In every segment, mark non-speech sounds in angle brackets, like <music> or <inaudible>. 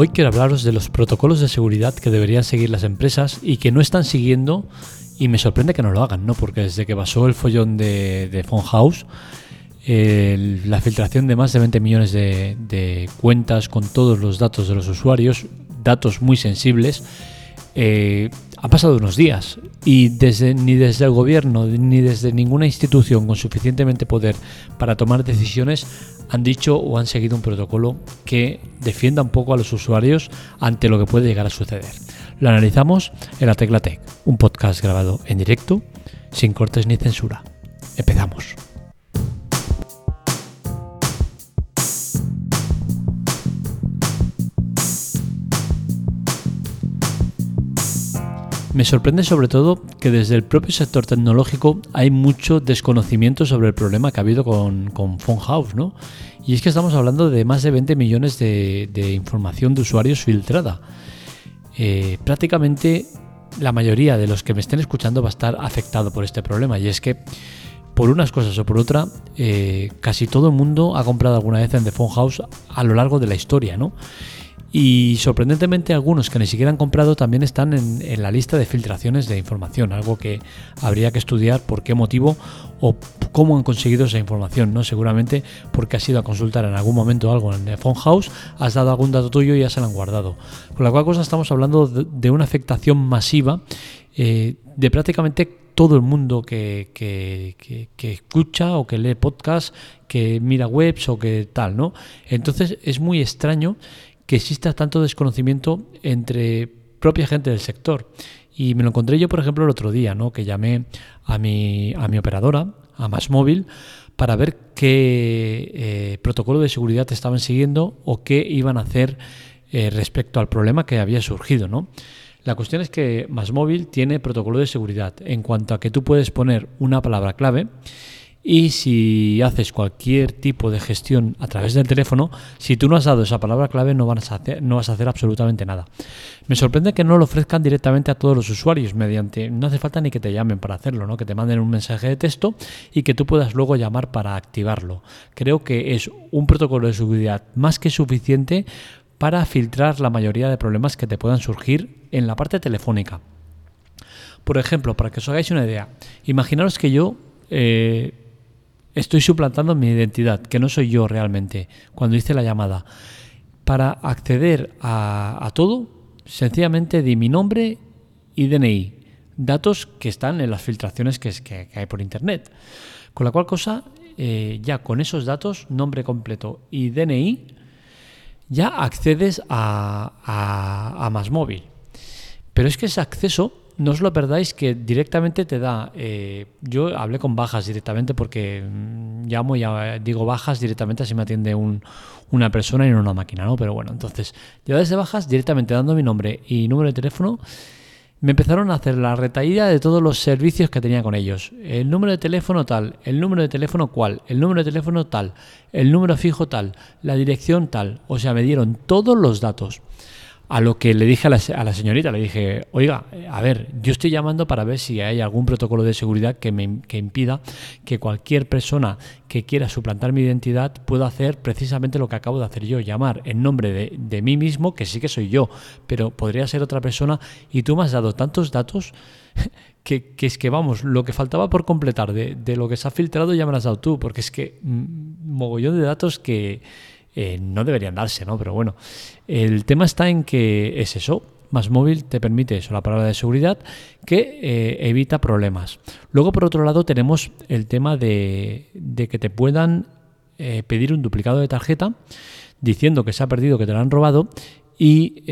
Hoy quiero hablaros de los protocolos de seguridad que deberían seguir las empresas y que no están siguiendo y me sorprende que no lo hagan, ¿no? Porque desde que pasó el follón de, de House, la filtración de más de 20 millones de, cuentas con todos los datos de los usuarios, datos muy sensibles, eh, ha pasado unos días y desde, ni desde el gobierno ni desde ninguna institución con suficientemente poder para tomar decisiones han dicho o han seguido un protocolo que defienda un poco a los usuarios ante lo que puede llegar a suceder. Lo analizamos en la Tecla Tech, un podcast grabado en directo, sin cortes ni censura. Empezamos. Me sorprende sobre todo que desde el propio sector tecnológico hay mucho desconocimiento sobre el problema que ha habido con, con House, ¿no? Y es que estamos hablando de más de 20 millones de, información de usuarios filtrada. Eh, prácticamente la mayoría de los que me estén escuchando va a estar afectado por este problema. Y es que, por unas cosas o por otra, eh, casi todo el mundo ha comprado alguna vez en The Phone House a lo largo de la historia, ¿no? Y sorprendentemente algunos que ni siquiera han comprado también están en, la lista de filtraciones de información, algo que habría que estudiar por qué motivo o cómo han conseguido esa información, ¿no? Seguramente porque has ido a consultar en algún momento algo en el phone house, has dado algún dato tuyo y ya se lo han guardado. Con la cual cosa estamos hablando de, una afectación masiva eh, de prácticamente todo el mundo que, que, que, escucha o que lee podcast, que mira webs o que tal, ¿no? Entonces es muy extraño que exista tanto desconocimiento entre propia gente del sector. Y me lo encontré yo, por ejemplo, el otro día, ¿no? que llamé a mi, a mi operadora, a Móvil, para ver qué eh, protocolo de seguridad estaban siguiendo o qué iban a hacer eh, respecto al problema que había surgido. ¿no? La cuestión es que Móvil tiene protocolo de seguridad en cuanto a que tú puedes poner una palabra clave y si haces cualquier tipo de gestión a través del teléfono, si tú no has dado esa palabra clave no vas a hacer, no vas a hacer absolutamente nada. Me sorprende que no lo ofrezcan directamente a todos los usuarios mediante, no hace falta ni que te llamen para hacerlo, ¿no? que te manden un mensaje de texto y que tú puedas luego llamar para activarlo. Creo que es un protocolo de seguridad más que suficiente para filtrar la mayoría de problemas que te puedan surgir en la parte telefónica. Por ejemplo, para que os hagáis una idea, imaginaros que yo eh, estoy suplantando mi identidad, que no soy yo realmente, cuando hice la llamada. Para acceder a, todo, sencillamente di mi nombre y DNI, datos que están en las filtraciones que, hay por Internet. Con la cual cosa, eh, ya con esos datos, nombre completo y DNI, ya accedes a, a, a Más Móvil. Pero es que ese acceso no os lo perdáis que directamente te da. Eh, yo hablé con bajas directamente porque mm, llamo y digo bajas directamente así me atiende una persona y no una máquina, ¿no? Pero bueno, entonces, yo desde bajas directamente dando mi nombre y número de teléfono. Me empezaron a hacer la retaída de todos los servicios que tenía con ellos. El número de teléfono tal, el número de teléfono cual, el número de teléfono tal, el número fijo tal, la dirección tal. O sea, me dieron todos los datos. A lo que le dije a la, a la, señorita, le dije, oiga, a ver, yo estoy llamando para ver si hay algún protocolo de seguridad que me que impida que cualquier persona que quiera suplantar mi identidad pueda hacer precisamente lo que acabo de hacer yo, llamar en nombre de, de mí mismo, que sí que soy yo, pero podría ser otra persona, y tú me has dado tantos datos <laughs> que, que, es que, vamos, lo que faltaba por completar de, de lo que se ha filtrado ya me lo has dado tú, porque es que mm, mogollón de datos que eh, no deberían darse, ¿no? Pero bueno, el tema está en que es eso. Más móvil te permite eso, la palabra de seguridad, que eh, evita problemas. Luego, por otro lado, tenemos el tema de, que te puedan eh, pedir un duplicado de tarjeta diciendo que se ha perdido, que te lo han robado y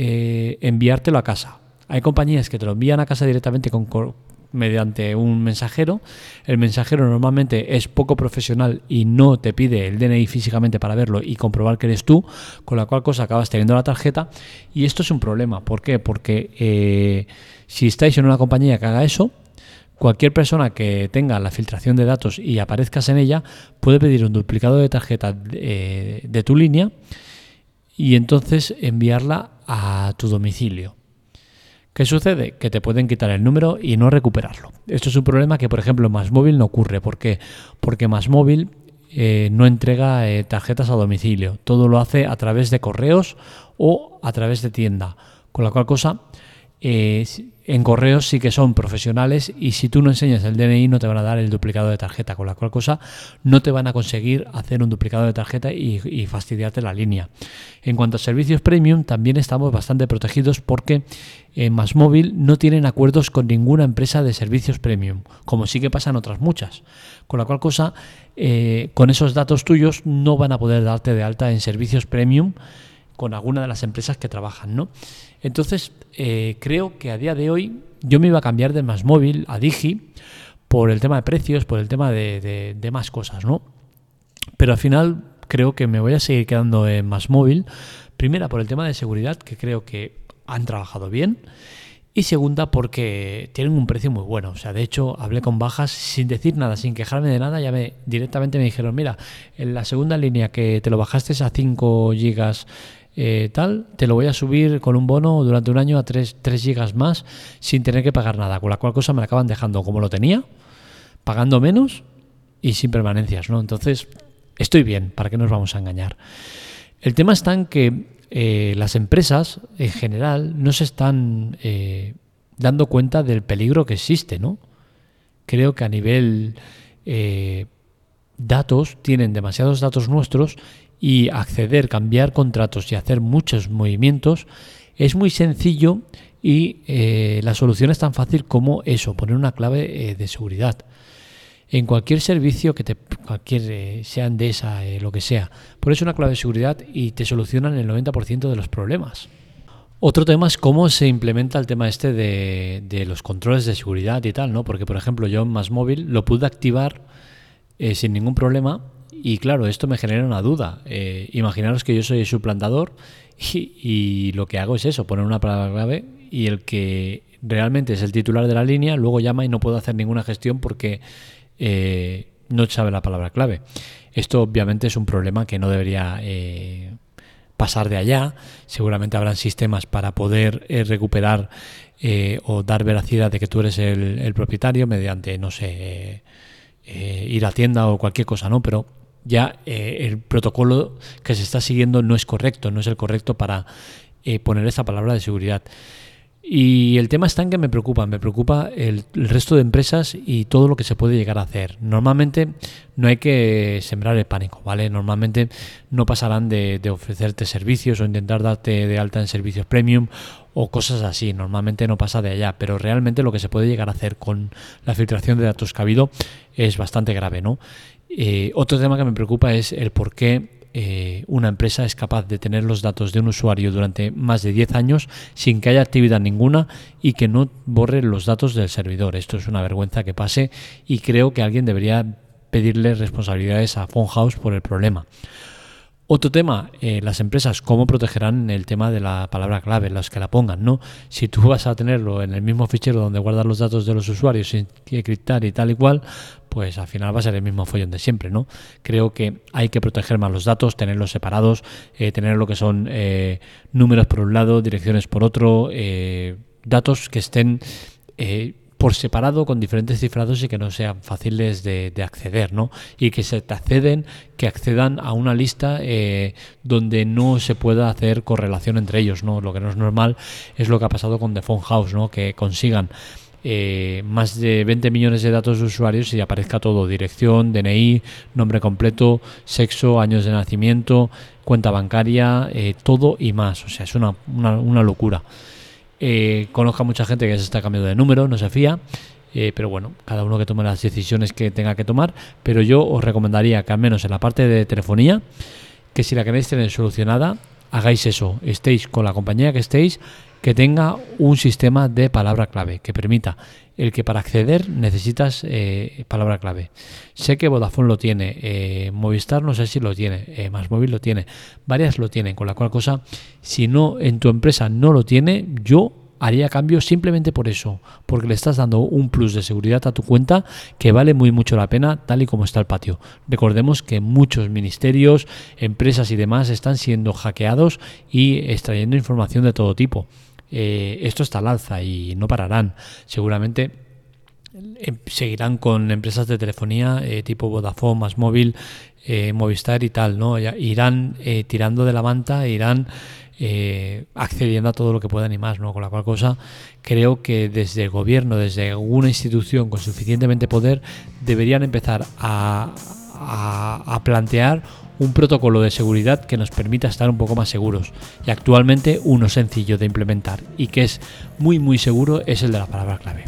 enviártelo a casa. Hay compañías que te lo envían a casa directamente con, mediante un mensajero. El mensajero normalmente es poco profesional y no te pide el DNI físicamente para verlo y comprobar que eres tú, con la cual cosa acabas teniendo la tarjeta. Y esto es un problema. ¿Por qué? Porque eh, si estáis en una compañía que haga eso, cualquier persona que tenga la filtración de datos y aparezcas en ella puede pedir un duplicado de tarjeta de, de tu línea y entonces enviarla a tu domicilio. ¿Qué sucede? Que te pueden quitar el número y no recuperarlo. Esto es un problema que, por ejemplo, en Más Móvil no ocurre. ¿Por qué? Porque Más Móvil eh, no entrega eh, tarjetas a domicilio. Todo lo hace a través de correos o a través de tienda. Con la cual cosa, eh, en correos sí que son profesionales y si tú no enseñas el DNI no te van a dar el duplicado de tarjeta, con la cual cosa no te van a conseguir hacer un duplicado de tarjeta y, fastidiarte la línea. En cuanto a servicios premium, también estamos bastante protegidos porque en Más Móvil no tienen acuerdos con ninguna empresa de servicios premium, como sí que pasan otras muchas. Con la cual cosa, eh, con esos datos tuyos no van a poder darte de alta en servicios premium con alguna de las empresas que trabajan, ¿no? Entonces, eh, creo que a día de hoy yo me iba a cambiar de más móvil a Digi por el tema de precios, por el tema de, más cosas, ¿no? Pero al final creo que me voy a seguir quedando en más móvil. Primera, por el tema de seguridad, que creo que han trabajado bien. Y segunda, porque tienen un precio muy bueno. O sea, de hecho, hablé con bajas sin decir nada, sin quejarme de nada. Ya me directamente me dijeron, mira, en la segunda línea que te lo bajaste a 5 gigas eh, tal, te lo voy a subir con un bono durante un año a 3, 3 gigas más sin tener que pagar nada, con la cual cosa me la acaban dejando como lo tenía, pagando menos y sin permanencias, ¿no? Entonces, estoy bien, ¿para qué nos vamos a engañar? El tema está en que eh, las empresas en general no se están eh, dando cuenta del peligro que existe, ¿no? Creo que a nivel datos, tienen demasiados datos nuestros y acceder, cambiar contratos y hacer muchos movimientos es muy sencillo y eh, la solución es tan fácil como eso, poner una clave eh, de seguridad. En cualquier servicio que te, cualquier, eh, sea de esa, lo que sea, pones una clave de seguridad y te solucionan el 90% de los problemas. Otro tema es cómo se implementa el tema este de, de, los controles de seguridad y tal, ¿no? Porque, por ejemplo, yo en Más Móvil lo pude activar sin ningún problema y claro, esto me genera una duda. Eh, imaginaros que yo soy suplantador y, lo que hago es eso, poner una palabra clave y el que realmente es el titular de la línea luego llama y no puedo hacer ninguna gestión porque eh, no sabe la palabra clave. Esto obviamente es un problema que no debería eh, pasar de allá. Seguramente habrán sistemas para poder recuperar o dar veracidad de que tú eres el, el propietario mediante, no sé, ir a tienda o cualquier cosa, ¿no? Pero ya eh, el protocolo que se está siguiendo no es correcto, no es el correcto para eh, poner esa palabra de seguridad. Y el tema está en que me preocupa, me preocupa el, resto de empresas y todo lo que se puede llegar a hacer. Normalmente no hay que sembrar el pánico, ¿vale? Normalmente no pasarán de, ofrecerte servicios o intentar darte de alta en servicios premium o cosas así. Normalmente no pasa de allá, pero realmente lo que se puede llegar a hacer con la filtración de datos que ha habido es bastante grave, ¿no? Eh, otro tema que me preocupa es el por qué eh, una empresa es capaz de tener los datos de un usuario durante más de 10 años sin que haya actividad ninguna y que no borre los datos del servidor. Esto es una vergüenza que pase y creo que alguien debería pedirle responsabilidades a House por el problema. Otro tema, eh, las empresas, cómo protegerán el tema de la palabra clave, las que la pongan, ¿no? Si tú vas a tenerlo en el mismo fichero donde guardas los datos de los usuarios sin criptar y tal y cual, pues al final va a ser el mismo follón de siempre, ¿no? Creo que hay que proteger más los datos, tenerlos separados, eh, tener lo que son eh, números por un lado, direcciones por otro, datos que estén por separado con diferentes cifrados y que no sean fáciles de, acceder, ¿no? Y que se te acceden, que accedan a una lista eh, donde no se pueda hacer correlación entre ellos, ¿no? Lo que no es normal es lo que ha pasado con The Phone House, ¿no? Que consigan eh, más de 20 millones de datos de usuarios y aparezca todo, dirección, DNI, nombre completo, sexo, años de nacimiento, cuenta bancaria, eh, todo y más. O sea, es una, una, una locura. Eh, conozco a mucha gente que se está cambiando de número, no se fía. Eh, pero bueno, cada uno que tome las decisiones que tenga que tomar. Pero yo os recomendaría que al menos en la parte de telefonía, que si la queréis tener solucionada, hagáis eso. Estéis con la compañía que estéis, que tenga un sistema de palabra clave que permita el que para acceder necesitas eh, palabra clave. Sé que Vodafone lo tiene, eh, Movistar no sé si lo tiene, eh, Más Móvil lo tiene, varias lo tienen, con la cual cosa, si no en tu empresa no lo tiene, yo haría cambio simplemente por eso, porque le estás dando un plus de seguridad a tu cuenta que vale muy mucho la pena tal y como está el patio. Recordemos que muchos ministerios, empresas y demás están siendo hackeados y extrayendo información de todo tipo. Eh, esto está al alza y no pararán. Seguramente em, seguirán con empresas de telefonía eh, tipo Vodafone, más móvil, eh, Movistar y tal, ¿no? irán tirando de la manta, irán accediendo a todo lo que puedan y más, ¿no? Con la cual cosa creo que desde el gobierno, desde una institución con suficientemente poder, deberían empezar a, plantear un protocolo de seguridad que nos permita estar un poco más seguros. Y actualmente uno sencillo de implementar y que es muy muy seguro es el de la palabra clave.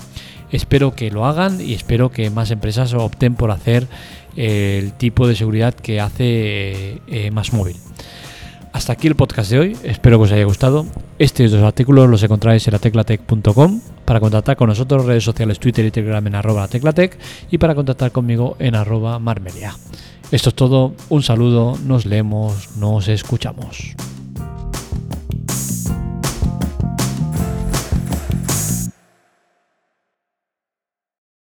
Espero que lo hagan y espero que más empresas opten por hacer eh, el tipo de seguridad que hace eh, eh, más móvil. Hasta aquí el podcast de hoy, espero que os haya gustado. Estos dos artículos los encontráis en la teclatec.com para contactar con nosotros, redes sociales Twitter y Telegram en arroba teclatec y para contactar conmigo en arroba marmelia. Esto es todo, un saludo, nos leemos, nos escuchamos.